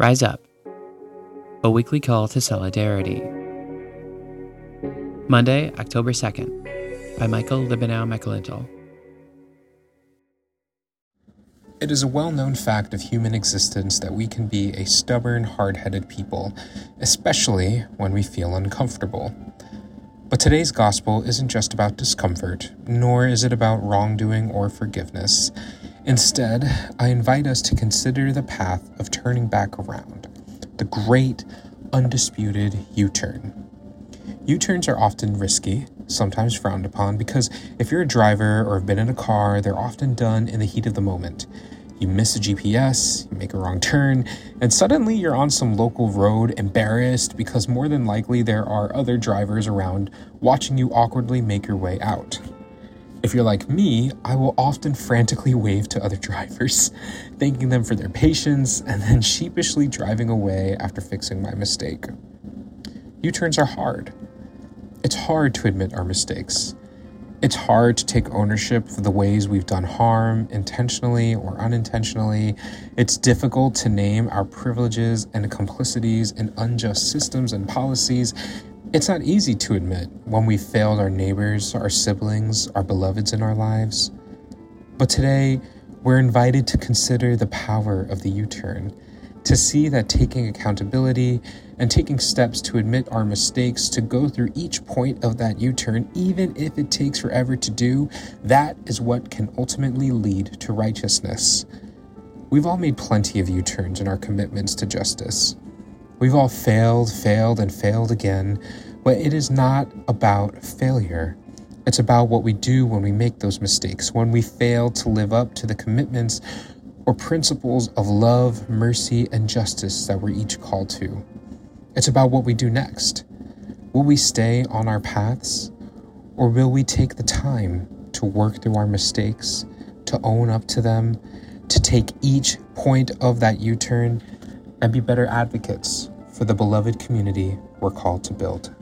Rise Up, a weekly call to solidarity. Monday, October 2nd, by Michael Libunao-Macalintal. It is a well known fact of human existence that we can be a stubborn, hard headed people, especially when we feel uncomfortable. But today's gospel isn't just about discomfort, nor is it about wrongdoing or forgiveness. Instead, I invite us to consider the path of turning back around, the great, undisputed U turn. U turns are often risky, sometimes frowned upon, because if you're a driver or have been in a car, they're often done in the heat of the moment. You miss a GPS, you make a wrong turn, and suddenly you're on some local road embarrassed because more than likely there are other drivers around watching you awkwardly make your way out. If you're like me, I will often frantically wave to other drivers, thanking them for their patience, and then sheepishly driving away after fixing my mistake. U turns are hard. It's hard to admit our mistakes. It's hard to take ownership for the ways we've done harm, intentionally or unintentionally. It's difficult to name our privileges and complicities in unjust systems and policies. It's not easy to admit when we failed our neighbors, our siblings, our beloveds in our lives. But today, we're invited to consider the power of the U turn, to see that taking accountability and taking steps to admit our mistakes, to go through each point of that U turn, even if it takes forever to do, that is what can ultimately lead to righteousness. We've all made plenty of U turns in our commitments to justice. We've all failed, failed, and failed again, but it is not about failure. It's about what we do when we make those mistakes, when we fail to live up to the commitments or principles of love, mercy, and justice that we're each called to. It's about what we do next. Will we stay on our paths, or will we take the time to work through our mistakes, to own up to them, to take each point of that U turn and be better advocates for the beloved community we're called to build.